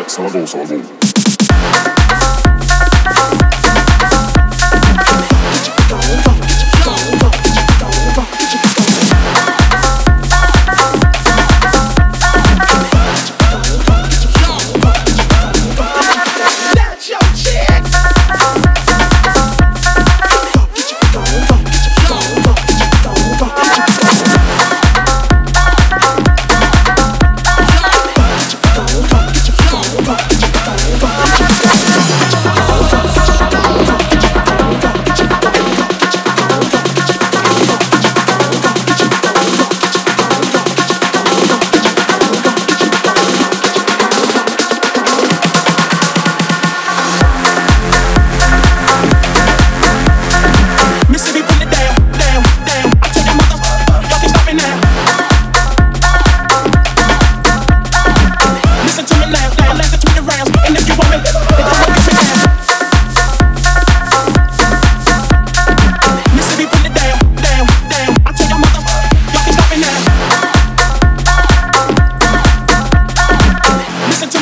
って騒ごう騒ごう。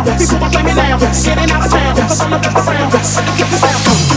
People are claiming now. Getting out of town. I'm not around. I can get this down.